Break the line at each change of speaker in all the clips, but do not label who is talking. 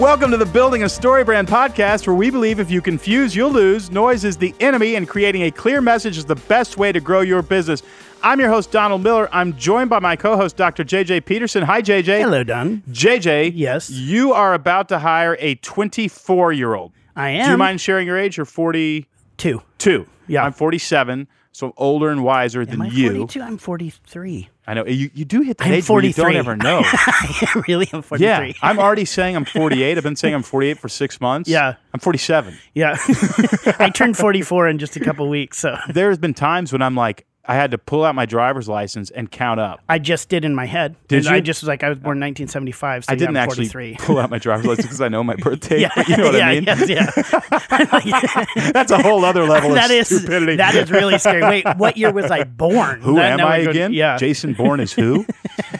Welcome to the Building a StoryBrand podcast, where we believe if you confuse, you'll lose. Noise is the enemy, and creating a clear message is the best way to grow your business. I'm your host, Donald Miller. I'm joined by my co host, Dr. JJ Peterson. Hi, JJ.
Hello, Don.
JJ.
Yes.
You are about to hire a 24 year old.
I am.
Do you mind sharing your age? You're 42.
Two. Yeah.
I'm 47, so I'm older and wiser than
Am I
you.
42? I'm 43.
I know. You, you do hit that
I'm
age where you
43.
don't ever know.
I really am 43.
Yeah, I'm already saying I'm 48. I've been saying I'm 48 for six months.
Yeah.
I'm 47.
Yeah. I turned 44 in just a couple weeks, so
There's been times when I'm like, I had to pull out my driver's license and count up.
I just did in my head.
Did
and I
you?
just was like, I was born 1975, so
I didn't
I'm
actually pull out my driver's license because I know my birthday.
yeah,
you know what
yeah,
I mean?
yes, yeah.
That's a whole other level
that
of
is
stupidity.
that is really scary. Wait, what year was I born?
Who
That-
am I
we go-
again?
Yeah.
Jason Bourne is who?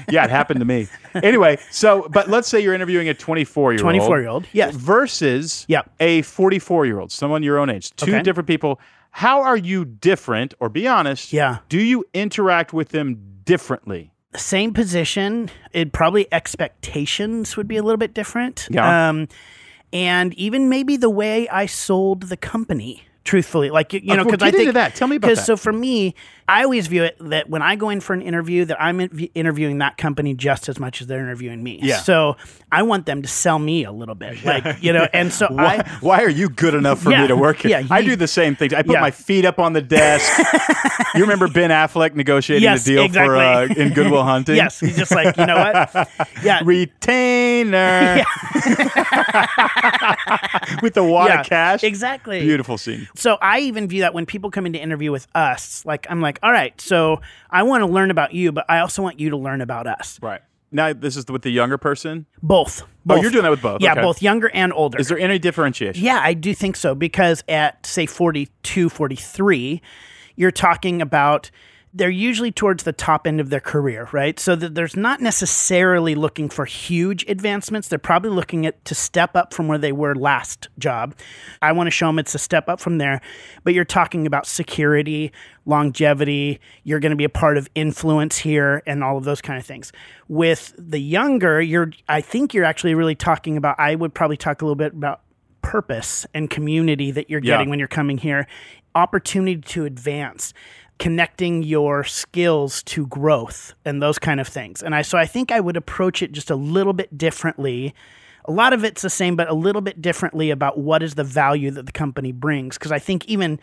yeah, it happened to me. Anyway, so but let's say you're interviewing a 24 year old.
24-year-old, yes.
Versus
Yep.
a 44 year old, someone your own age. Two
Okay.
different people. How are you different? Or be honest.
Yeah.
Do you interact with them differently?
same position. It probably expectations would be a little bit different.
Yeah.
Um, and even maybe the way I sold the company. Truthfully, like you, you know, because I think
that. Tell me about that.
Because so for me, I always view it that when I go in for an interview, that I'm interviewing that company just as much as they're interviewing me.
Yeah.
So I want them to sell me a little bit, like you know. And so
Why,
I,
why are you good enough for
Yeah,
me to work here?
yeah,
I do the same thing. I put
Yeah.
my feet up on the desk. you remember Ben Affleck negotiating
Yes,
the deal for uh, in Good Will Hunting?
yes, he's just like you know what, yeah,
Retainer with the wad of cash.
exactly,
Beautiful scene.
So I even view that when people come in to interview with us, like I'm like, all right, so I want to learn about you, but I also want you to learn about us.
Right. Now this is with the younger person.
Both.
Oh, you're doing that with both.
Yeah,
Okay.
both younger and older.
Is there any differentiation?
yeah, I do think so because at say 42, 43, you're talking about they're usually towards the top end of their career, right? So that there's not necessarily looking for huge advancements. They're probably looking at to step up from where they were last job. I want to show them it's a step up from there, but you're talking about security, longevity, you're going to be a part of influence here and all of those kind of things. With the younger, you're I think you're actually really talking about I would probably talk a little bit about purpose and community that you're
Yeah.
getting when you're coming here, opportunity to advance, connecting your skills to growth and those kind of things. And I so I think I would approach it just a little bit differently. A lot of it's the same, but a little bit differently about what is the value that the company brings. Because I think even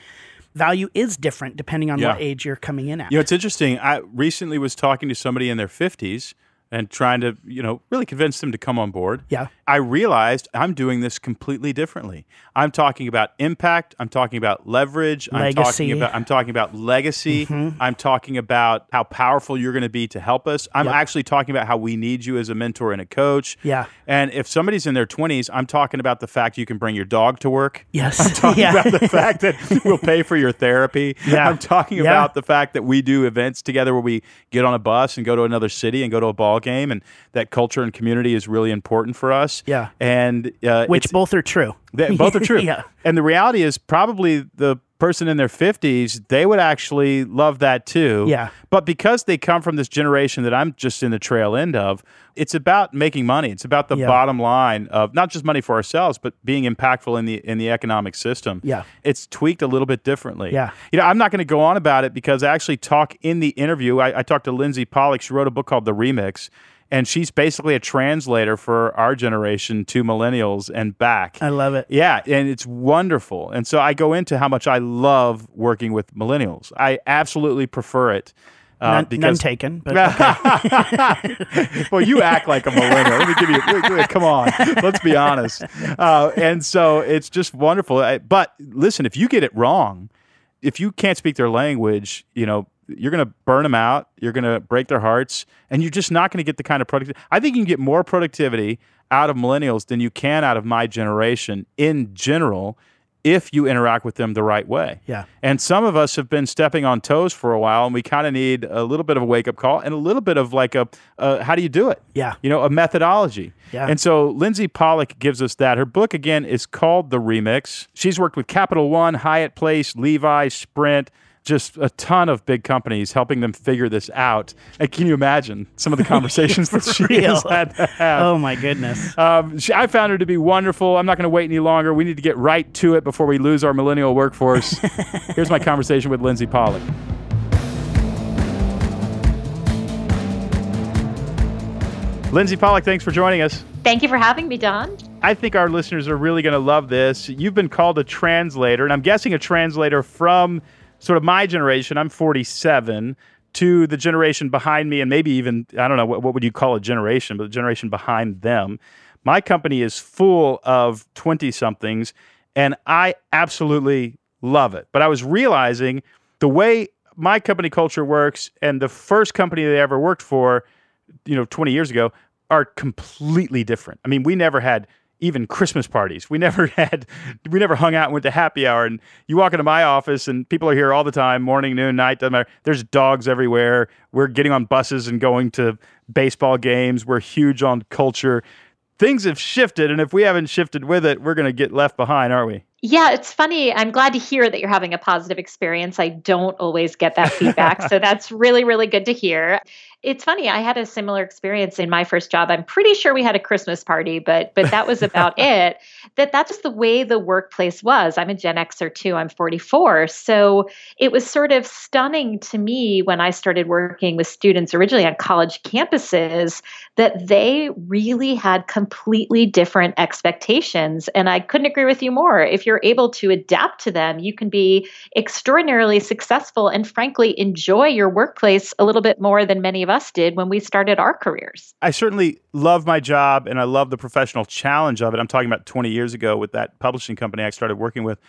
value is different depending on
Yeah.
what age you're coming in at.
You know, it's interesting. I recently was talking to somebody in their 50s and trying to, you know, really convince them to come on board.
Yeah.
I realized I'm doing this completely differently. I'm talking about impact, I'm talking about leverage, I'm
Legacy.
talking about I'm talking about legacy, mm-hmm. I'm talking about how powerful you're going to be to help us. I'm
Yep.
actually talking about how we need you as a mentor and a coach.
Yeah.
And if somebody's in their 20s, I'm talking about the fact you can bring your dog to work.
Yes.
I'm talking
Yeah.
about the fact that we'll pay for your therapy.
Yeah.
I'm talking
Yeah.
about the fact that we do events together where we get on a bus and go to another city and go to a ball game, and that culture and community is really important for us.
Yeah.
and uh,
Which both are true.
they, both are true.
yeah.
and the reality is probably the person in their 50s they would actually love that too
Yeah.
but because they come from this generation that i'm just in the trail end of it's about making money it's about the
Yeah.
bottom line of not just money for ourselves but being impactful in the in the economic system
Yeah.
it's tweaked a little bit differently
Yeah.
you know i'm not going to go on about it because i actually talk in the interview i, I talked to lindsey pollak she wrote a book called the remix and she's basically a translator for our generation to millennials and back
I love it.
yeah, and it's wonderful. And so I go into how much I love working with millennials. I absolutely prefer it. Uh,
None, none taken, but okay.
well, you act like a millennial. Let me give you. Come on, let's be honest. Uh, and so it's just wonderful. I- But listen, if you get it wrong, if you can't speak their language, you know you're going to burn them out. You're going to break their hearts, and you're just not going to get the kind of productivity. I think you can get more productivity out of millennials than you can out of my generation in general if you interact with them the right way.
Yeah.
And some of us have been stepping on toes for a while, and we kind of need a little bit of a wake up call and a little bit of like a, uh, how do you do it?
Yeah.
You know, a methodology.
Yeah.
And so Lindsey Pollak gives us that. Her book, again, is called The Remix. She's worked with Capital One, Hyatt Place, Levi, Sprint, just a ton of big companies helping them figure this out. And can you imagine some of the conversations that she
real.
has had to have?
Oh my goodness.
Um, she, I found her to be wonderful. I'm not going to wait any longer. We need to get right to it before we lose our millennial workforce. Here's my conversation with Lindsey Pollak. Lindsey Pollak, thanks for joining us.
Thank you for having me, Don.
I think our listeners are really going to love this. You've been called a translator, and I'm guessing a translator from sort of my generation. I'm 47 to the generation behind me, and maybe even, I don't know, what, what would you call a generation, but the generation behind them. My company is full of 20 somethings, and I absolutely love it. But I was realizing the way my company culture works and the first company they ever worked for, you know, 20 years ago, are completely different. I mean, we never had even Christmas parties. We never had, we never hung out and went to happy hour. And you walk into my office and people are here all the time, morning, noon, night, doesn't matter. There's dogs everywhere. We're getting on buses and going to baseball games. We're huge on culture. Things have shifted. And if we haven't shifted with it, we're going to get left behind, aren't we?
Yeah, it's funny. I'm glad to hear that you're having a positive experience. I don't always get that feedback. so that's really, really good to hear. It's funny. I had a similar experience in my first job. I'm pretty sure we had a Christmas party, but but that was about it. That that's just the way the workplace was. I'm a Gen Xer too. I'm 44. So it was sort of stunning to me when I started working with students originally on college campuses that they really had completely different expectations. And I couldn't agree with you more. If you're able to adapt to them, you can be extraordinarily successful and frankly enjoy your workplace a little bit more than many of us did when we started our careers.
I certainly love my job and I love the professional challenge of it. I'm talking about 20 years ago with that publishing company I started working with.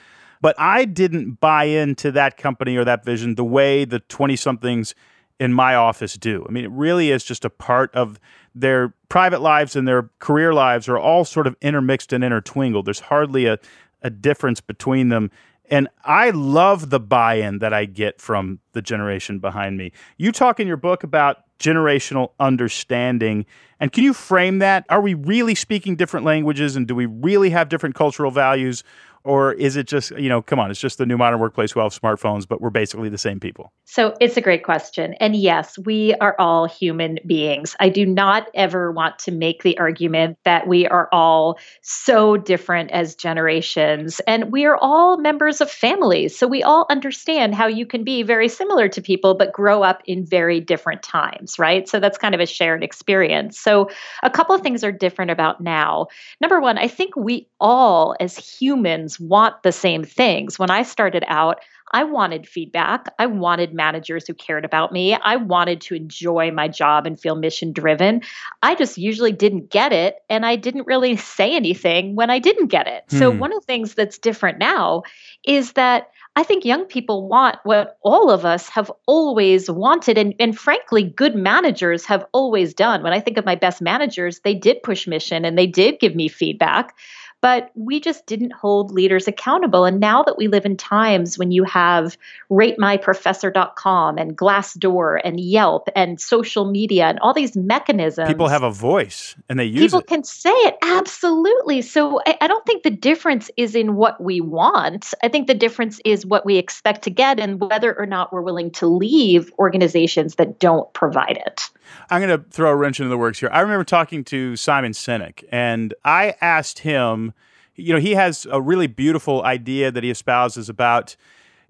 But I didn't buy into that company or that vision the way the 20 somethings in my office do. I mean, it really is just a part of their private lives and their career lives are all sort of intermixed and intertwined. There's hardly a, a difference between them. And I love the buy in that I get from the generation behind me. You talk in your book about generational understanding. And can you frame that? Are we really speaking different languages and do we really have different cultural values? Or is it just, you know, come on, it's just the new modern workplace who have smartphones, but we're basically the same people?
So it's a great question. And yes, we are all human beings. I do not ever want to make the argument that we are all so different as generations. And we are all members of families. So we all understand how you can be very similar to people, but grow up in very different times, right? So that's kind of a shared experience. So a couple of things are different about now. Number one, I think we all as humans want the same things. When I started out, I wanted feedback. I wanted managers who cared about me. I wanted to enjoy my job and feel mission driven. I just usually didn't get it. And I didn't really say anything when I didn't get it. Hmm. So, one of the things that's different now is that I think young people want what all of us have always wanted. And, and frankly, good managers have always done. When I think of my best managers, they did push mission and they did give me feedback but we just didn't hold leaders accountable. And now that we live in times when you have ratemyprofessor.com and Glassdoor and Yelp and social media and all these mechanisms,
people have a voice and they use
people
it.
can say it absolutely. So I, I don't think the difference is in what we want. I think the difference is what we expect to get and whether or not we're willing to leave organizations that don't provide it.
I'm going to throw a wrench into the works here. I remember talking to Simon Sinek, and I asked him, you know, he has a really beautiful idea that he espouses about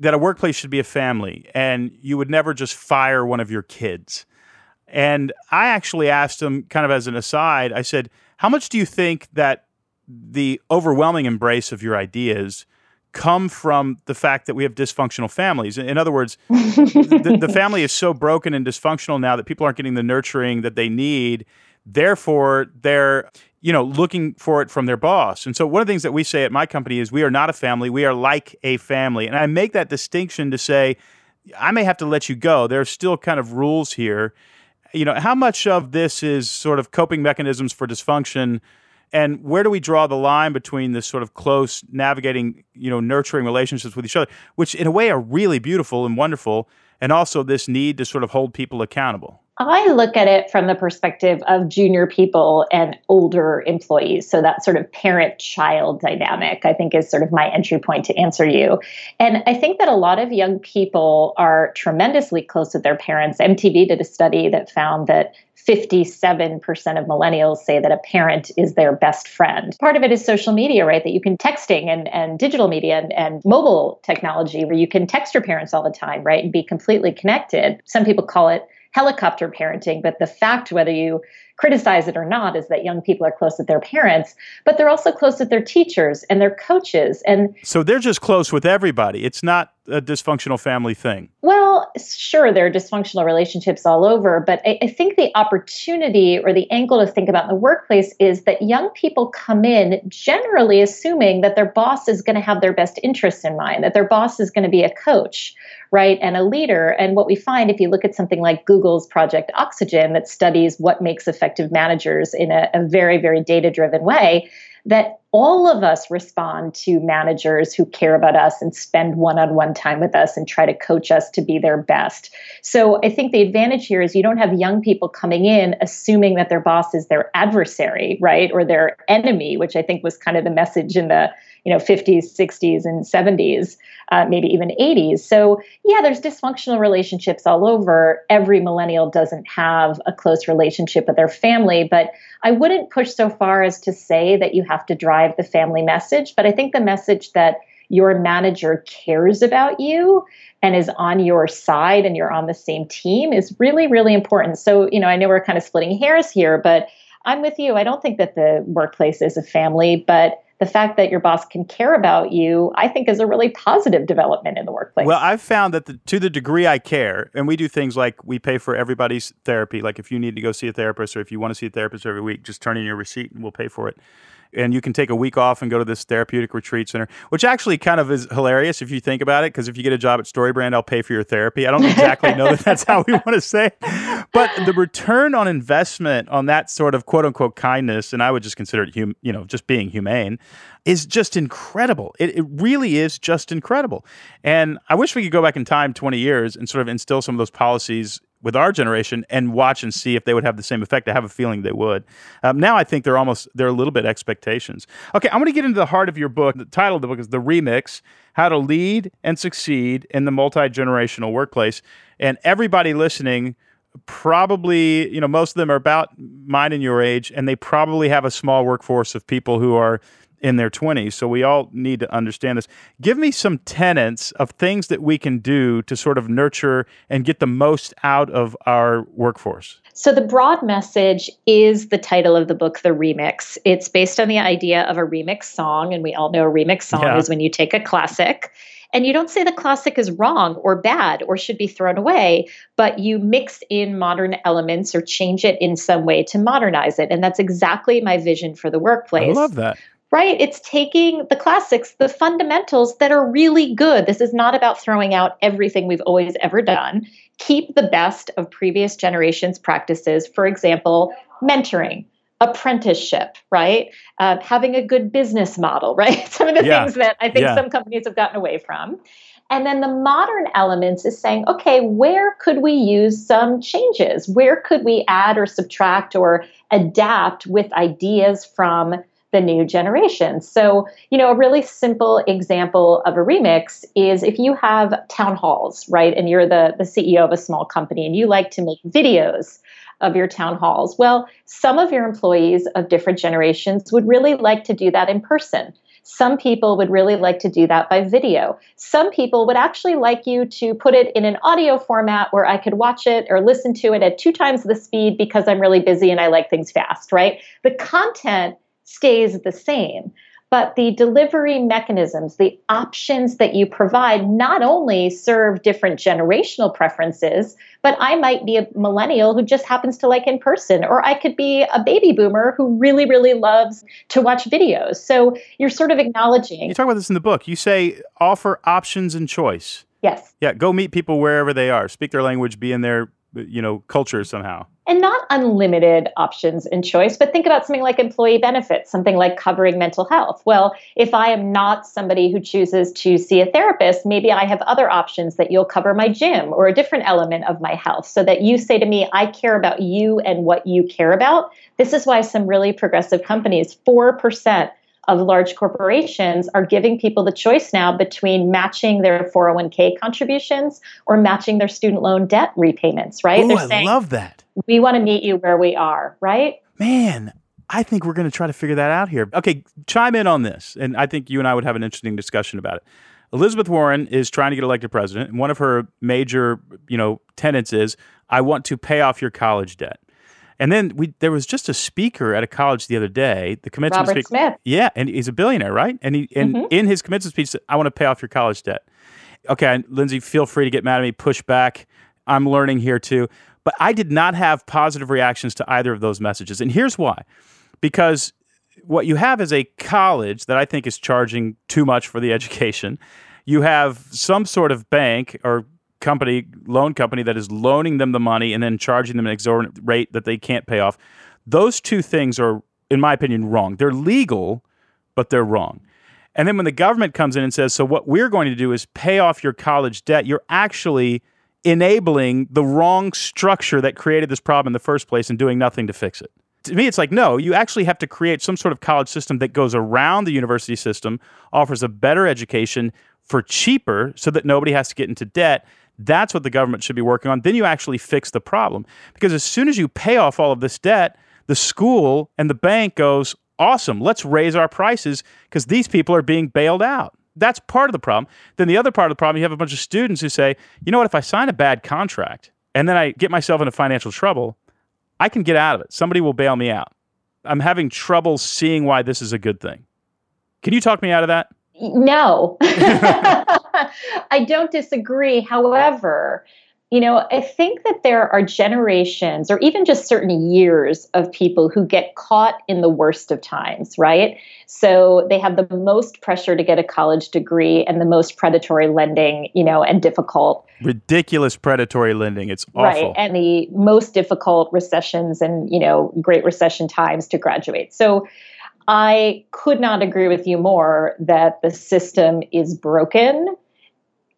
that a workplace should be a family, and you would never just fire one of your kids. And I actually asked him, kind of as an aside, I said, How much do you think that the overwhelming embrace of your ideas come from the fact that we have dysfunctional families. In other words, the, the, family is so broken and dysfunctional now that people aren't getting the nurturing that they need. Therefore, they're you know looking for it from their boss. And so one of the things that we say at my company is we are not a family, we are like a family. And I make that distinction to say I may have to let you go. There are still kind of rules here. You know, how much of this is sort of coping mechanisms for dysfunction and where do we draw the line between this sort of close navigating you know nurturing relationships with each other which in a way are really beautiful and wonderful and also this need to sort of hold people accountable
I look at it from the perspective of junior people and older employees. So that sort of parent child dynamic, I think, is sort of my entry point to answer you. And I think that a lot of young people are tremendously close with their parents. MTV did a study that found that 57% of millennials say that a parent is their best friend. Part of it is social media, right? That you can texting and, and digital media and, and mobile technology where you can text your parents all the time, right? And be completely connected. Some people call it helicopter parenting, but the fact, whether you criticize it or not is that young people are close with their parents, but they're also close with their teachers and their coaches. And
so they're just close with everybody. It's not a dysfunctional family thing.
Well, sure, there are dysfunctional relationships all over, but I, I think the opportunity or the angle to think about in the workplace is that young people come in generally assuming that their boss is going to have their best interests in mind, that their boss is going to be a coach right, and a leader. And what we find if you look at something like Google's Project Oxygen that studies what makes effective managers in a, a very, very data driven way, that all of us respond to managers who care about us and spend one on one time with us and try to coach us to be their best. So I think the advantage here is you don't have young people coming in assuming that their boss is their adversary, right? Or their enemy, which I think was kind of the message in the you know 50s 60s and 70s uh, maybe even 80s so yeah there's dysfunctional relationships all over. Every millennial doesn't have a close relationship with their family but i wouldn't push so far as to say that you have to drive the family message but i think the message that your manager cares about you and is on your side and you're on the same team is really really important. So you know i know we're kind of splitting hairs here but i'm with you. I don't think that the workplace is a family but the fact that your boss can care about you, I think is a really positive development in the workplace.
Well, I've found that the, to the degree I care, and we do things like we pay for everybody's therapy. Like if you need to go see a therapist or if you want to see a therapist every week, just turn in your receipt and we'll pay for it and you can take a week off and go to this therapeutic retreat center, which actually kind of is hilarious if you think about it. Because if you get a job at StoryBrand, I'll pay for your therapy. I don't exactly know that that's how we want to say, it. but the return on investment on that sort of quote unquote kindness, and I would just consider it, hum, you know, just being humane, is just incredible. It, it really is just incredible. And I wish we could go back in time 20 years and sort of instill some of those policies with our generation and watch and see if they would have the same effect. I have a feeling they would. Um, now I think they're almost they're a little bit expectations. Okay, I'm going to get into the heart of your book. The title of the book is The Remix: How to Lead and Succeed in the Multi-Generational Workplace. And everybody listening probably, you know, most of them are about mine and your age and they probably have a small workforce of people who are in their 20s. So we all need to understand this. Give me some tenets of things that we can do to sort of nurture and get the most out of our workforce.
So the broad message is the title of the book, The Remix. It's based on the idea of a remix song. And we all know a remix song yeah. is when you take a classic and you don't say the classic is wrong or bad or should be thrown away, but you mix in modern elements or change it in some way to modernize it. And that's exactly my vision for the workplace.
I love that
right? It's taking the classics, the fundamentals that are really good. This is not about throwing out everything we've always ever done. Keep the best of previous generations' practices. For example, mentoring, apprenticeship, right? Uh, having a good business model, right? Some of the yeah. things that I think yeah. some companies have gotten away from. And then the modern elements is saying, okay, where could we use some changes? Where could we add or subtract or adapt with ideas from the new generation. So, you know, a really simple example of a remix is if you have town halls, right? And you're the, the CEO of a small company and you like to make videos of your town halls. Well, some of your employees of different generations would really like to do that in person. Some people would really like to do that by video. Some people would actually like you to put it in an audio format where I could watch it or listen to it at two times the speed because I'm really busy and I like things fast, right? The content stays the same. But the delivery mechanisms, the options that you provide, not only serve different generational preferences, but I might be a millennial who just happens to like in person, or I could be a baby boomer who really, really loves to watch videos. So you're sort of acknowledging.
You talk about this in the book. You say offer options and choice.
Yes.
Yeah, go meet people wherever they are. Speak their language, be in their you know culture somehow
and not unlimited options and choice, but think about something like employee benefits, something like covering mental health. Well, if I am not somebody who chooses to see a therapist, maybe I have other options that you'll cover my gym or a different element of my health so that you say to me, I care about you and what you care about. This is why some really progressive companies, 4% of large corporations are giving people the choice now between matching their 401k contributions or matching their student loan debt repayments, right?
Ooh, I love that.
We want to meet you where we are, right?
Man, I think we're going to try to figure that out here. Okay, chime in on this. And I think you and I would have an interesting discussion about it. Elizabeth Warren is trying to get elected president, and one of her major, you know, tenets is I want to pay off your college debt. And then we there was just a speaker at a college the other day, the commencement
Robert
speaker.
Smith.
Yeah, and he's a billionaire, right? And he and
Mhm.
in his commencement speech, said, I want to pay off your college debt. Okay, Lindsey, feel free to get mad at me, push back. I'm learning here too. But I did not have positive reactions to either of those messages. And here's why. Because what you have is a college that I think is charging too much for the education. You have some sort of bank or company, loan company that is loaning them the money and then charging them an exorbitant rate that they can't pay off. Those two things are, in my opinion, wrong. They're legal, but they're wrong. And then when the government comes in and says, so what we're going to do is pay off your college debt, you're actually enabling the wrong structure that created this problem in the first place and doing nothing to fix it. To me, it's like, no, you actually have to create some sort of college system that goes around the university system, offers a better education for cheaper so that nobody has to get into debt. That's what the government should be working on. Then you actually fix the problem. Because as soon as you pay off all of this debt, the school and the bank goes, awesome, let's raise our prices because these people are being bailed out. That's part of the problem. Then the other part of the problem, you have a bunch of students who say, you know what, if I sign a bad contract and then I get myself into financial trouble, I can get out of it. Somebody will bail me out. I'm having trouble seeing why this is a good thing. Can you talk me out of that?
No, I don't disagree. However, you know, I think that there are generations or even just certain years of people who get caught in the worst of times, right? So they have the most pressure to get a college degree and the most predatory lending, you know, and difficult
Ridiculous predatory lending. It's awful.
right and the most difficult recessions and you know great recession times to graduate so i could not agree with you more that the system is broken.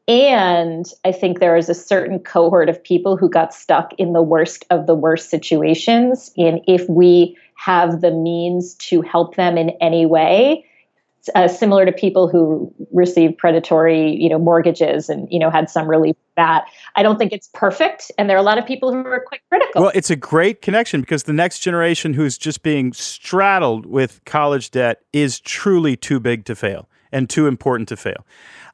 And i think there is a certain cohort of people who got stuck in the worst of the worst situations. And if we have the means to help them in any way uh, similar to people who received predatory, you know, mortgages and you know had some relief that. I don't think it's perfect, and there are a lot of people who are quite critical.
Well, it's a great connection because the next generation who's just being straddled with college debt is truly too big to fail and too important to fail.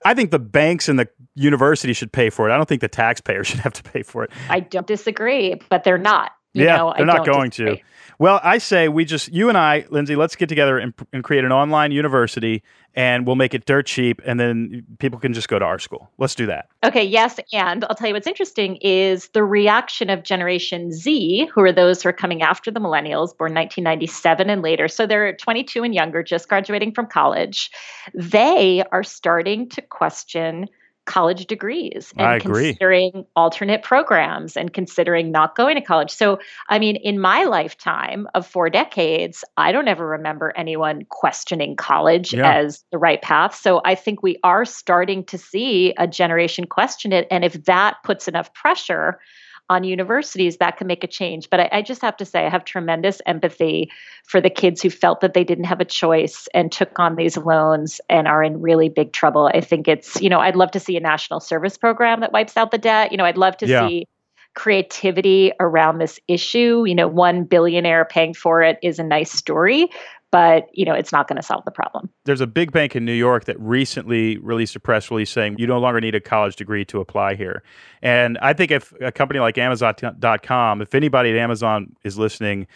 I think the banks and the university should pay for it. I don't think the taxpayer should have to pay for it.
I don't disagree, but they're not. You
yeah,
know,
they're not
don't
going
disagree.
to. Well, I say we just, you and I, Lindsey, let's get together and, and create an online university and we'll make it dirt cheap and then people can just go to our school. Let's do that.
Okay, yes, and I'll tell you what's interesting is the reaction of Generation Z, who are those who are coming after the millennials, born 1997 and later. So they're 22 and younger, just graduating from college. They are starting to question college degrees and
I agree.
considering alternate programs and considering not going to college. So, I mean, in my lifetime of four decades, I don't ever remember anyone questioning college
Yeah.
as the right path. So, I think we are starting to see a generation question it. And if that puts enough pressure on universities, that can make a change. But I, I just have to say, I have tremendous empathy for the kids who felt that they didn't have a choice and took on these loans and are in really big trouble. I think it's, you know, I'd love to see a national service program that wipes out the debt. You know, I'd love to
Yeah.
see creativity around this issue. You know, one billionaire paying for it is a nice story, but, you know, it's not going to solve the problem.
There's a big bank in New York that recently released a press release saying you no longer need a college degree to apply here. And I think if a company like Amazon.com, if anybody at Amazon is listening,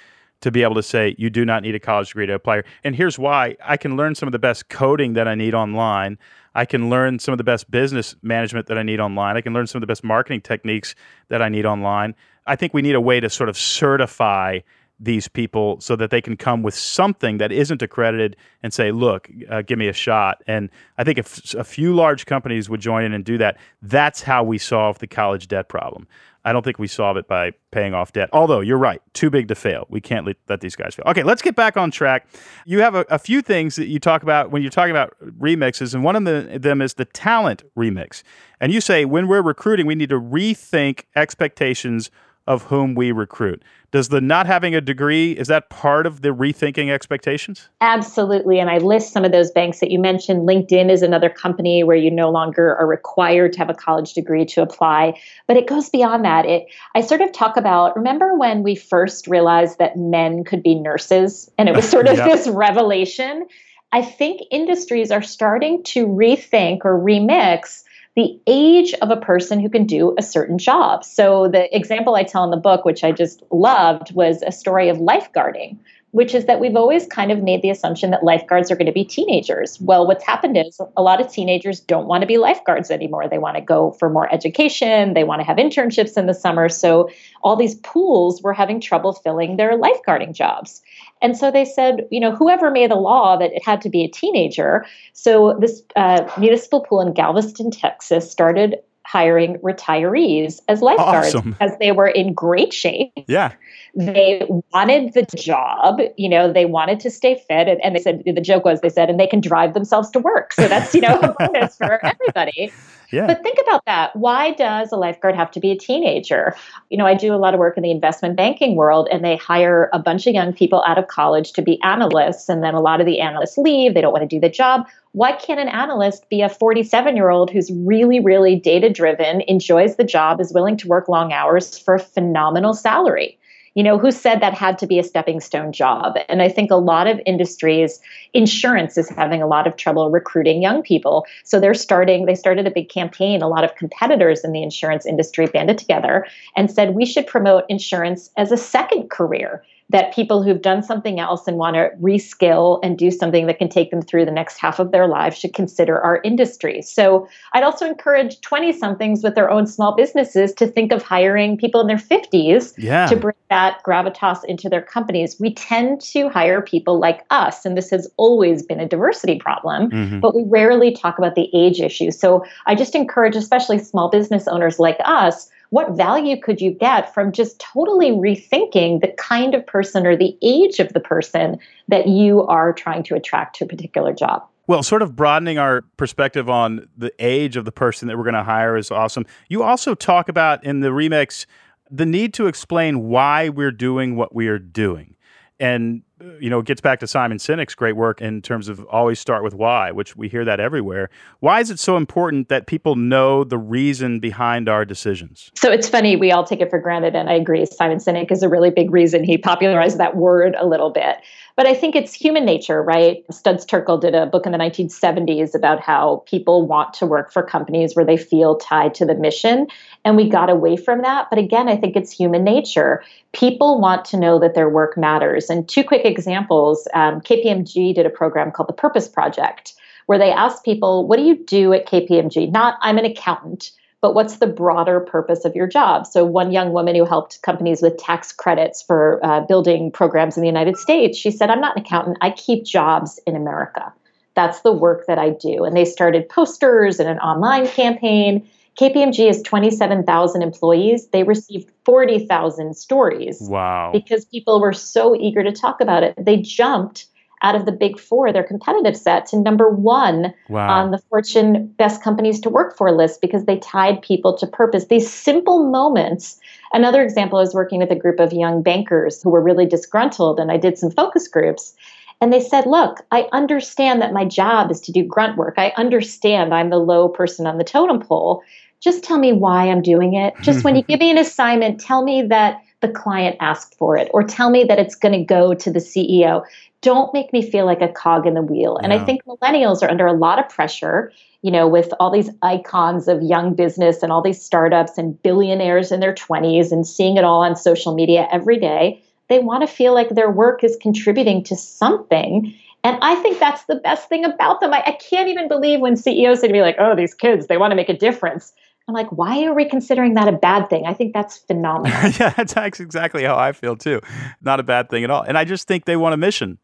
to be able to say you do not need a college degree to apply here. And here's why I can learn some of the best coding that I need online. I can learn some of the best business management that I need online. I can learn some of the best marketing techniques that I need online. I think we need a way to sort of certify these people so that they can come with something that isn't accredited and say, look, uh, give me a shot. And I think if a few large companies would join in and do that, that's how we solve the college debt problem. I don't think we solve it by paying off debt. Although you're right, too big to fail. We can't let, let these guys fail. Okay, let's get back on track. You have a, a, few things that you talk about when you're talking about remixes, and one of the, them is the talent remix. And you say when we're recruiting, we need to rethink expectations of whom we recruit. Does the not having a degree is that part of the rethinking expectations?
Absolutely, and I list some of those banks that you mentioned. LinkedIn is another company where you no longer are required to have a college degree to apply, but it goes beyond that. It I sort of talk about remember when we first realized that men could be nurses and it was sort of yeah. this revelation. I think industries are starting to rethink or remix the age of a person who can do a certain job. So, the example I tell in the book, which I just loved, was a story of lifeguarding, which is that we've always kind of made the assumption that lifeguards are going to be teenagers. Well, what's happened is a lot of teenagers don't want to be lifeguards anymore. They want to go for more education, they want to have internships in the summer. So, all these pools were having trouble filling their lifeguarding jobs. And so they said, you know, whoever made the law that it had to be a teenager. So this uh, municipal pool in Galveston, Texas started hiring retirees as lifeguards awesome. because they were in great shape.
Yeah.
They wanted the job, you know, they wanted to stay fit. And, and they said, the joke was, they said, and they can drive themselves to work. So that's, you know, a bonus for everybody.
Yeah.
But think about that. Why does a lifeguard have to be a teenager? You know, I do a lot of work in the investment banking world, and they hire a bunch of young people out of college to be analysts. And then a lot of the analysts leave, they don't want to do the job. Why can't an analyst be a 47 year old who's really, really data driven, enjoys the job, is willing to work long hours for a phenomenal salary? You know who said that had to be a stepping stone job? And i think a lot of industries insurance is having a lot of trouble recruiting young people. So they're starting they started a big campaign. A lot of competitors in the insurance industry banded together and said we should promote insurance as a second career that people who've done something else and want to reskill and do something that can take them through the next half of their lives should consider our industry. So I'd also encourage 20 somethings with their own small businesses to think of hiring people in their 50s
yeah.
to bring that gravitas into their companies. We tend to hire people like us, and this has always been a diversity problem, mm-hmm. but we rarely talk about the age issue. So I just encourage, especially small business owners like us, what value could you get from just totally rethinking the kind of person or the age of the person that you are trying to attract to a particular job?
Well, sort of broadening our perspective on the age of the person that we're going to hire is awesome. You also talk about in the remix the need to explain why we're doing what we are doing. And you know, it gets back to Simon Sinek's great work in terms of always start with why, which we hear that everywhere. Why is it so important that people know the reason behind our decisions?
So it's funny, we all take it for granted, and I agree. Simon Sinek is a really big reason he popularized that word a little bit. But I think it's human nature, right? Studs Terkel did a book in the 1970s about how people want to work for companies where they feel tied to the mission. And we got away from that. But again, I think it's human nature. People want to know that their work matters. And two quick examples um, KPMG did a program called the Purpose Project, where they asked people, What do you do at KPMG? Not, I'm an accountant but what's the broader purpose of your job? So, one young woman who helped companies with tax credits for uh, building programs in the United States, she said, I'm not an accountant, I keep jobs in America. That's the work that I do. And they started posters and an online campaign. KPMG has 27,000 employees. They received 40,000 stories.
Wow.
Because people were so eager to talk about it. They jumped out of the big four, their competitive set, to number one wow. on the Fortune Best Companies to Work For list because they tied people to purpose. These simple moments. Another example, I was working with a group of young bankers who were really disgruntled, and I did some focus groups. And they said, Look, I understand that my job is to do grunt work. I understand I'm the low person on the totem pole. Just tell me why I'm doing it. Just when you give me an assignment, tell me that the client asked for it or tell me that it's going to go to the CEO don't make me feel like a cog in the wheel. And I think millennials are under a lot of pressure, you know, with all these icons of young business and all these startups and billionaires in their 20s and seeing it all on social media every day. They want to feel like their work is contributing to something. And I think that's the best thing about them. I, I can't even believe when CEOs say to me, like, oh, these kids, they want to make a difference. I'm like, why are we considering that a bad thing? I think that's phenomenal.
yeah, that's exactly how I feel too. Not a bad thing at all. And I just think they want a mission.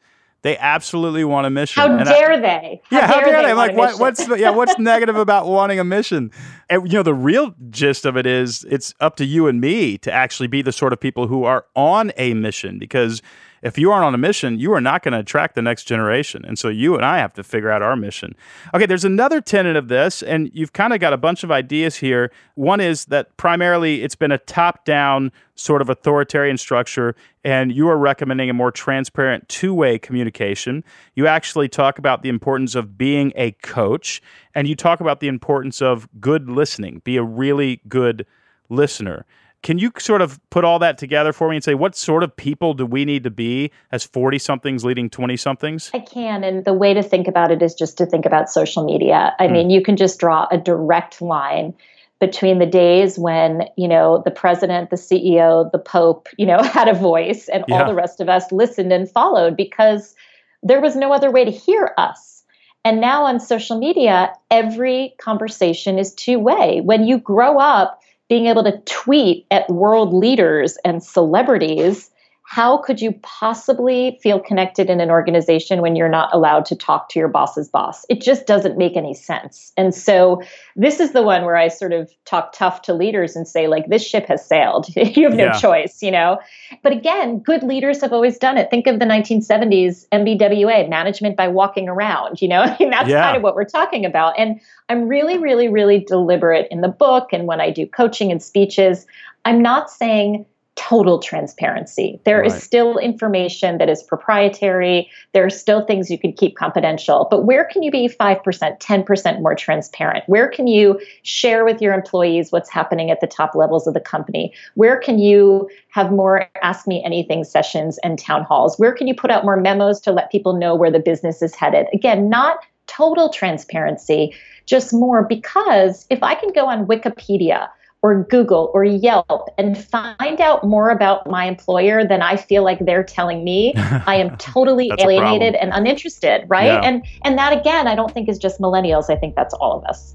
They absolutely want a mission.
How
and
dare
I,
they?
How yeah,
dare
how dare
they?
they?
like,
what, what's yeah, what's negative about wanting a mission? And you know, the real gist of it is it's up to you and me to actually be the sort of people who are on a mission because if you aren't on a mission, you are not going to attract the next generation. And so you and I have to figure out our mission. Okay, there's another tenet of this, and you've kind of got a bunch of ideas here. One is that primarily it's been a top down sort of authoritarian structure, and you are recommending a more transparent two way communication. You actually talk about the importance of being a coach, and you talk about the importance of good listening, be a really good listener. Can you sort of put all that together for me and say what sort of people do we need to be as 40 somethings leading 20 somethings?
I can. And the way to think about it is just to think about social media. I mm. mean, you can just draw a direct line between the days when, you know, the president, the CEO, the Pope, you know, had a voice and yeah. all the rest of us listened and followed because there was no other way to hear us. And now on social media, every conversation is two way. When you grow up, being able to tweet at world leaders and celebrities how could you possibly feel connected in an organization when you're not allowed to talk to your boss's boss? It just doesn't make any sense. And so this is the one where I sort of talk tough to leaders and say, like, this ship has sailed. you have no yeah. choice, you know? But again, good leaders have always done it. Think of the 1970s MBWA, management by walking around, you know? I mean, that's yeah. kind of what we're talking about. And I'm really, really, really deliberate in the book and when I do coaching and speeches. I'm not saying, total transparency. There right. is still information that is proprietary. There are still things you can keep confidential. But where can you be 5%, 10% more transparent? Where can you share with your employees what's happening at the top levels of the company? Where can you have more ask me anything sessions and town halls? Where can you put out more memos to let people know where the business is headed? Again, not total transparency, just more because if I can go on Wikipedia or Google or Yelp and find out more about my employer than I feel like they're telling me, I am totally alienated and uninterested, right? Yeah. And and that again, I don't think is just millennials. I think that's all of us.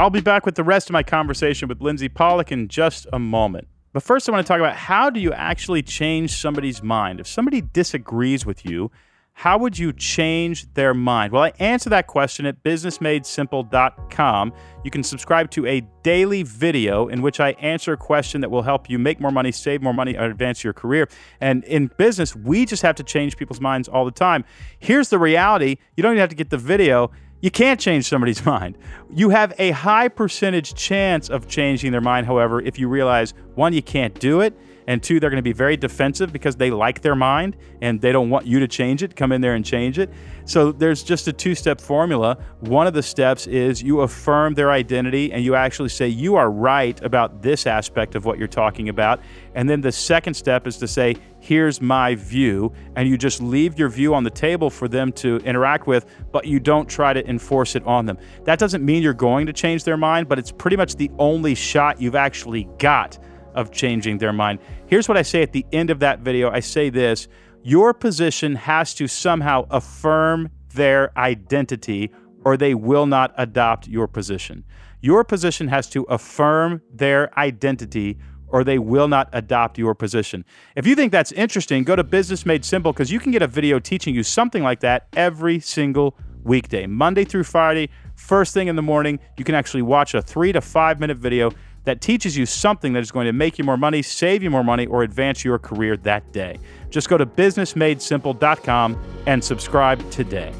I'll be back with the rest of my conversation with Lindsey Pollak in just a moment. But first, I want to talk about how do you actually change somebody's mind? If somebody disagrees with you, how would you change their mind? Well, I answer that question at businessmadesimple.com. You can subscribe to a daily video in which I answer a question that will help you make more money, save more money, or advance your career. And in business, we just have to change people's minds all the time. Here's the reality you don't even have to get the video. You can't change somebody's mind. You have a high percentage chance of changing their mind, however, if you realize one, you can't do it and two, they're going to be very defensive because they like their mind and they don't want you to change it, come in there and change it. So there's just a two step formula. One of the steps is you affirm their identity and you actually say, You are right about this aspect of what you're talking about. And then the second step is to say, Here's my view. And you just leave your view on the table for them to interact with, but you don't try to enforce it on them. That doesn't mean you're going to change their mind, but it's pretty much the only shot you've actually got of changing their mind. Here's what I say at the end of that video I say this your position has to somehow affirm their identity, or they will not adopt your position. Your position has to affirm their identity, or they will not adopt your position. If you think that's interesting, go to Business Made Simple because you can get a video teaching you something like that every single weekday, Monday through Friday, first thing in the morning. You can actually watch a three to five minute video that teaches you something that is going to make you more money, save you more money, or advance your career that day. Just go to businessmadesimple.com and subscribe today.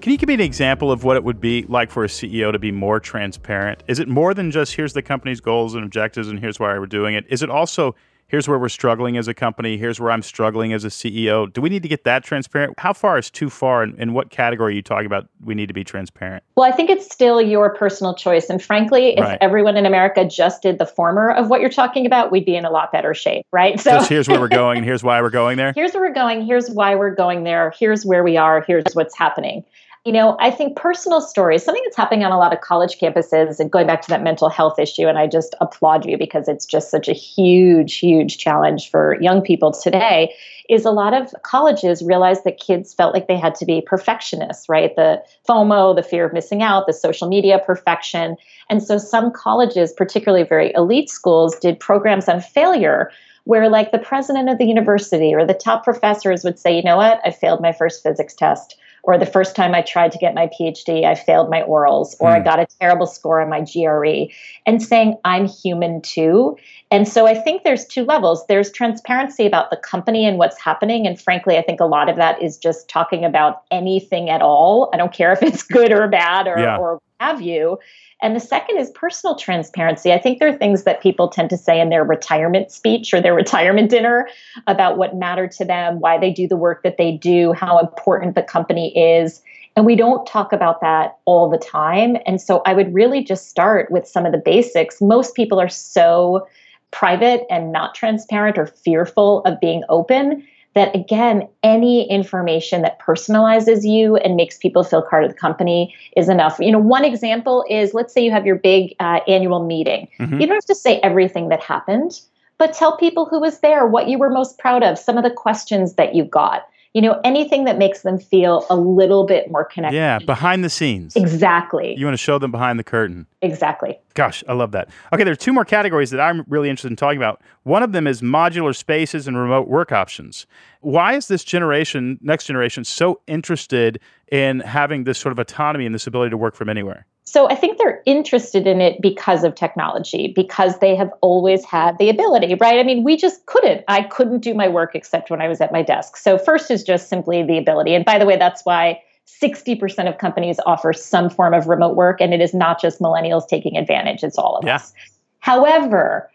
Can you give me an example of what it would be like for a CEO to be more transparent? Is it more than just here's the company's goals and objectives and here's why we're doing it? Is it also here's where we're struggling as a company, here's where I'm struggling as a CEO. Do we need to get that transparent? How far is too far, and in what category are you talking about we need to be transparent?
Well, I think it's still your personal choice. And frankly, if right. everyone in America just did the former of what you're talking about, we'd be in a lot better shape, right?
So just here's where we're going, and here's why we're going there.
Here's where we're going, here's why we're going there, here's where we are, here's what's happening You know, I think personal stories, something that's happening on a lot of college campuses, and going back to that mental health issue, and I just applaud you because it's just such a huge, huge challenge for young people today, is a lot of colleges realized that kids felt like they had to be perfectionists, right? The FOMO, the fear of missing out, the social media perfection. And so some colleges, particularly very elite schools, did programs on failure where like the president of the university or the top professors would say, you know what, I failed my first physics test. Or the first time I tried to get my PhD, I failed my orals, or mm. I hmm. got a terrible score on my GRE, and saying, I'm human too. And so I think there's two levels. There's transparency about the company and what's happening. And frankly, I think a lot of that is just talking about anything at all. I don't care if it's good or bad or, yeah. or have you. And the second is personal transparency. I think there are things that people tend to say in their retirement speech or their retirement dinner about what mattered to them, why they do the work that they do, how important the company is. And we don't talk about that all the time. And so I would really just start with some of the basics. Most people are so private and not transparent or fearful of being open that again, any information that personalizes you and makes people feel part of the company is enough. You know, one example is let's say you have your big uh, annual meeting. Mm-hmm. You don't have to say everything that happened, but tell people who was there, what you were most proud of, some of the questions that you got you know, anything that makes them feel a little bit more connected.
Yeah, behind the scenes.
Exactly.
You want to show them behind the curtain.
Exactly.
Gosh, I love that. Okay, there are two more categories that I'm really interested in talking about. One of them is modular spaces and remote work options. Why is this generation, next generation, so interested in having this sort of autonomy and this ability to work from anywhere?
So I think they're interested in it because of technology, because they have always had the ability, right? I mean, we just couldn't. I couldn't do my work except when I was at my desk. So first is just simply the ability. And by the way, that's why 60% of companies offer some form of remote work and it is not just millennials taking advantage, it's all of yeah. us. However,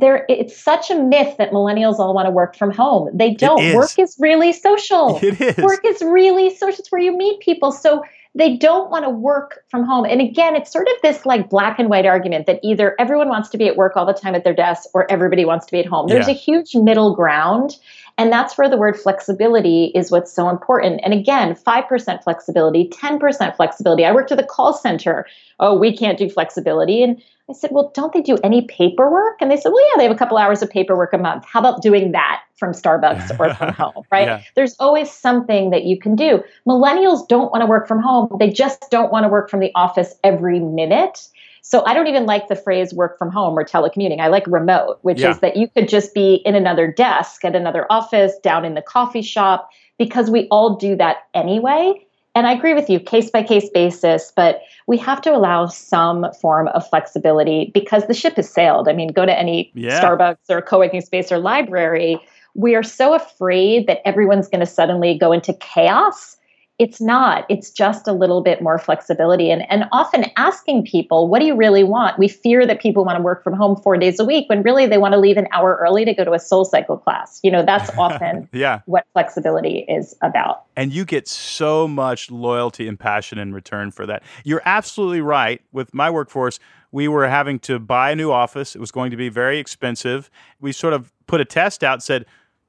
there it's such a myth that millennials all want to work from home. They don't. Is. Work is really social.
It is.
Work is really social. It's where you meet people. So they don't want to work from home. And again, it's sort of this like black and white argument that either everyone wants to be at work all the time at their desk or everybody wants to be at home. There's yeah. a huge middle ground. And that's where the word flexibility is what's so important. And again, 5% flexibility, 10% flexibility. I worked at the call center. Oh, we can't do flexibility. And I said, well, don't they do any paperwork? And they said, well, yeah, they have a couple hours of paperwork a month. How about doing that from Starbucks or from home, right? Yeah. There's always something that you can do. Millennials don't want to work from home. They just don't want to work from the office every minute. So I don't even like the phrase work from home or telecommuting. I like remote, which yeah. is that you could just be in another desk at another office, down in the coffee shop, because we all do that anyway. And I agree with you, case by case basis, but we have to allow some form of flexibility because the ship has sailed. I mean, go to any yeah. Starbucks or co working space or library. We are so afraid that everyone's going to suddenly go into chaos it's not. It's just a little bit more flexibility. And, and often asking people what do you really want? We fear that people want to work from home four days a week when really they want to leave an hour early to go to a SoulCycle class. You know that's often
yeah.
what flexibility is about.
And you get so much loyalty and passion in return for that. You're absolutely right. With my workforce we were having to buy a new office. It was going to be very expensive. We sort of put a test out said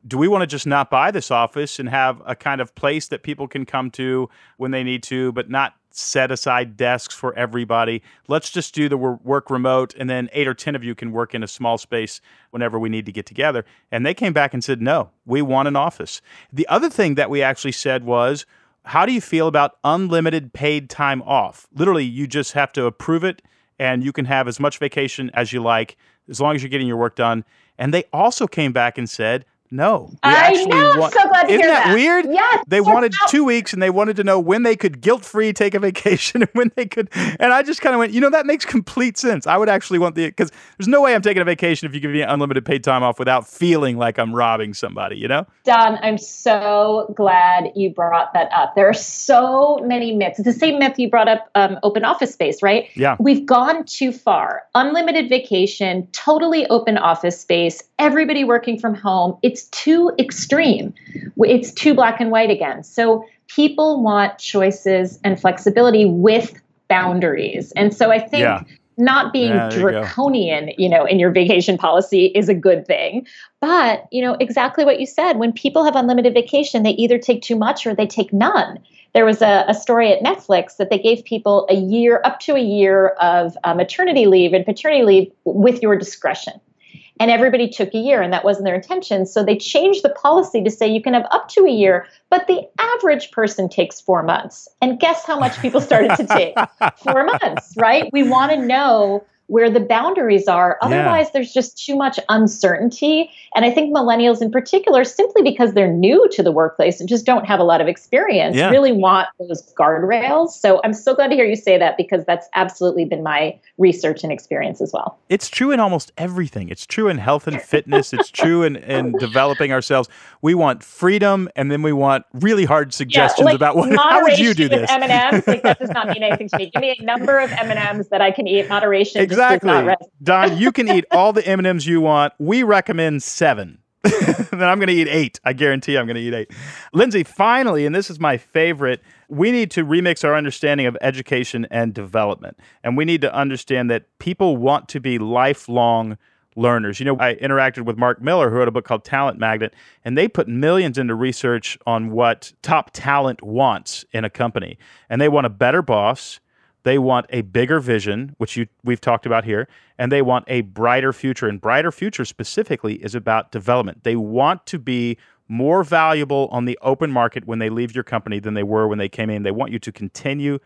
do we want to just not buy this office and have a kind of place that people can come to when they need to, but not set aside desks for everybody? Let's just do the work remote, and then eight or 10 of you can work in a small space whenever we need to get together. And they came back and said, no, we want an office. The other thing that we actually said was, how do you feel about unlimited paid time off? Literally, you just have to approve it, and you can have as much vacation as you like as long as you're getting your work done. And they also came back and said, no,
I know. Want, so glad to
isn't
hear
that,
that,
weird?
Yes.
They wanted two weeks, and they wanted to know when they could guilt-free take a vacation and when they could. And I just kind of went, you know, that makes complete sense. I would actually want the because there's no way I'm taking a vacation if you give me unlimited paid time off without feeling like I'm robbing somebody. You know,
Don, I'm so glad you brought that up. There are so many myths. It's the same myth you brought up, um, open office space, right?
Yeah.
We've gone too far. Unlimited vacation, totally open office space, everybody working from home. It's it's too extreme. It's too black and white again. So people want choices and flexibility with boundaries. And so I think yeah. not being
Yeah, there you
draconian, you know, in your vacation policy is a good thing. But, you know, exactly what you said, when people have unlimited vacation, they either take too much or they take none. There was a, a story at Netflix that they gave people a year, up to a year of uh, maternity leave and paternity leave with your discretion and everybody took a year and that wasn't their intention. So they changed the policy to say you can have up to a year but the average person takes four months. And guess how much people started to take? Four months right? We want to know where the boundaries are otherwise
Yeah.
there's just too much uncertainty and i think millennials in particular simply because they're new to the workplace and just don't have a lot of experience
Yeah.
really want those guardrails so i'm so glad to hear you say that because that's absolutely been my research and experience as well
It's true in almost everything. It's true in health and fitness. It's true in, in developing ourselves. We want freedom, and then we want really hard suggestions
like
about what. How would you do this?
M&Ms, like that does not mean anything to me. Give me a number of M&Ms that I can eat. Moderation does
Exactly. Don. You can eat all the M and M's you want. We recommend seven. then I'm going to eat eight. I guarantee I'm going to eat eight. Lindsey, finally, and this is my favorite, we need to remix our understanding of education and development. And we need to understand that people want to be lifelong learners. You know, I interacted with Mark Miller, who wrote a book called Talent Magnet, and they put millions into research on what top talent wants in a company. And they want a better boss. They want a bigger vision, which you, we've talked about here, and they want a brighter future. And brighter future specifically is about development. They want to be more valuable on the open market when they leave your company than they were when they came in. They want you to continue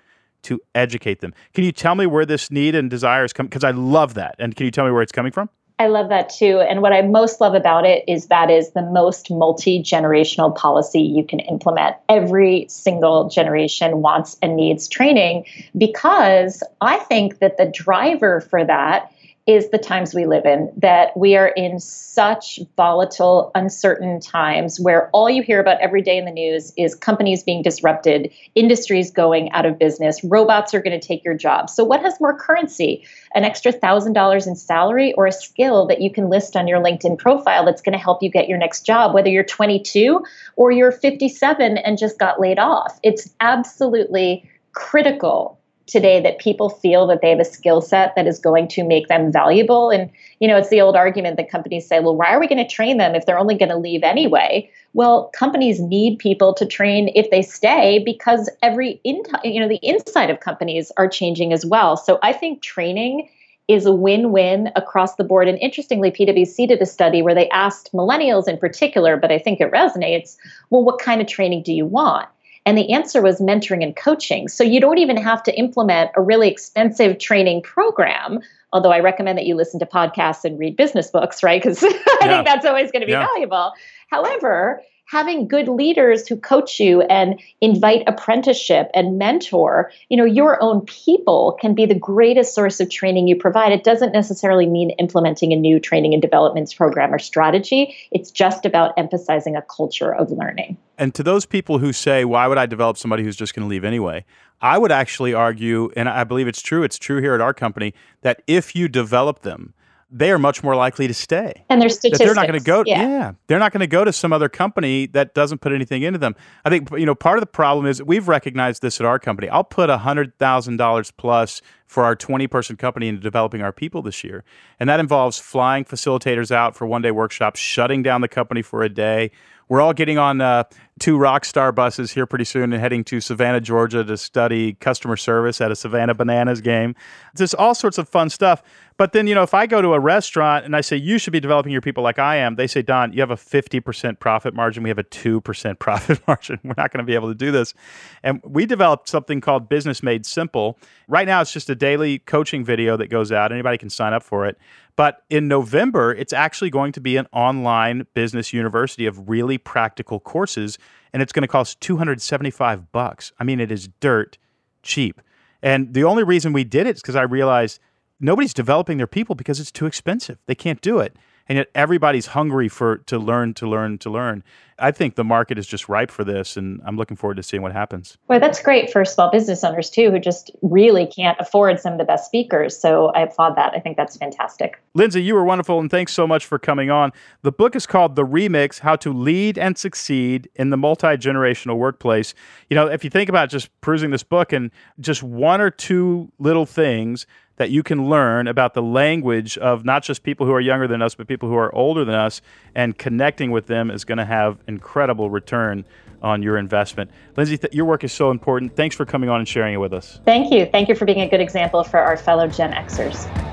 to educate them. Can you tell me where this need and desire is coming? Because I love that. And can you tell me where it's coming from?
I love that too. And what I most love about it is that is the most multi generational policy you can implement. Every single generation wants and needs training because I think that the driver for that is the times we live in, that we are in such volatile, uncertain times where all you hear about every day in the news is companies being disrupted, industries going out of business, robots are going to take your job. So, what has more currency? An extra thousand dollars in salary or a skill that you can list on your LinkedIn profile that's going to help you get your next job, whether you're 22 or you're 57 and just got laid off? It's absolutely critical today that people feel that they have a skill set that is going to make them valuable. And you know it's the old argument that companies say well why are we going to train them if they're only going to leave anyway? Well companies need people to train if they stay because every in, you know the inside of companies are changing as well. So i think training is a win-win across the board. And interestingly pwc did a study where they asked millennials in particular but i think it resonates well what kind of training do you want and the answer was mentoring and coaching. So you don't even have to implement a really expensive training program. Although I recommend that you listen to podcasts and read business books, right? Because I
Yeah.
think that's always going to be
Yeah.
valuable. However, having good leaders who coach you and invite apprenticeship and mentor, you know, your own people can be the greatest source of training you provide. It doesn't necessarily mean implementing a new training and development program or strategy. It's just about emphasizing a culture of learning.
And to those people who say, why would I develop somebody who's just going to leave anyway? I would actually argue, and I believe it's true, it's true here at our company, that if you develop them, they are much more likely to stay.
And
That
statistics.
they're not going to go,
Yeah.
yeah. they're not going to go to some other company that doesn't put anything into them. I think you know part of the problem is we've recognized this at our company. I'll put a hundred thousand dollars plus for our twenty person company into developing our people this year, and that involves flying facilitators out for one day workshops, shutting down the company for a day. We're all getting on uh, two Rockstar buses here pretty soon and heading to Savannah, Georgia to study customer service at a Savannah Bananas game. Just all sorts of fun stuff. But then, you know, if I go to a restaurant and I say, you should be developing your people like I am, they say, Don, you have a 50% profit margin. We have a 2% profit margin. We're not going to be able to do this. And we developed something called Business Made Simple. Right now, it's just a daily coaching video that goes out. Anybody can sign up for it. But in November, it's actually going to be an online business university of really practical courses, and it's going to cost 275 bucks. I mean, it is dirt cheap. And the only reason we did it is because I realized nobody's developing their people because it's too expensive. They can't do it. And yet everybody's hungry for to learn, to learn, to learn. I think the market is just ripe for this, and I'm looking forward to seeing what happens.
Well, that's great for small business owners too, who just really can't afford some of the best speakers. So I applaud that. I think that's fantastic.
Lindsey, you were wonderful, and thanks so much for coming on. The book is called The Remix How to Lead and Succeed in the Multi Generational Workplace. You know, if you think about just perusing this book and just one or two little things that you can learn about the language of not just people who are younger than us, but people who are older than us, and connecting with them is going to have incredible return on your investment. Lindsey, th- your work is so important. Thanks for coming on and sharing it with us.
Thank you. Thank you for being a good example for our fellow Gen Xers.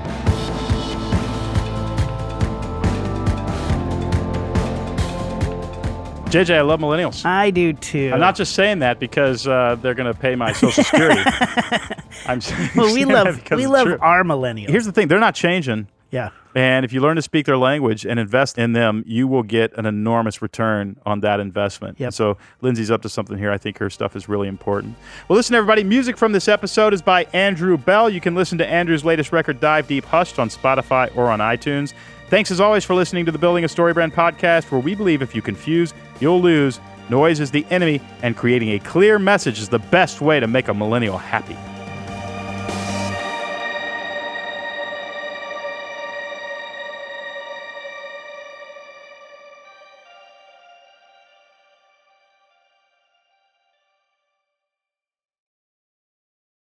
JJ, I love millennials.
I do too.
I'm not just saying that because uh, they're going to pay my Social Security. I'm saying
well, we love we love
true.
our millennials.
Here's the thing: they're not changing.
yeah.
And if you learn to speak their language and invest in them, you will get an enormous return on that investment.
Yep.
And so Lindsey's up to something here. I think her stuff is really important. Well, listen, everybody. Music from this episode is by Andrew Bell. You can listen to Andrew's latest record, Dive Deep Hushed, on Spotify or on iTunes. Thanks as always for listening to the Building a StoryBrand podcast, where we believe if you confuse, you'll lose. Noise is the enemy, and creating a clear message is the best way to make a millennial happy.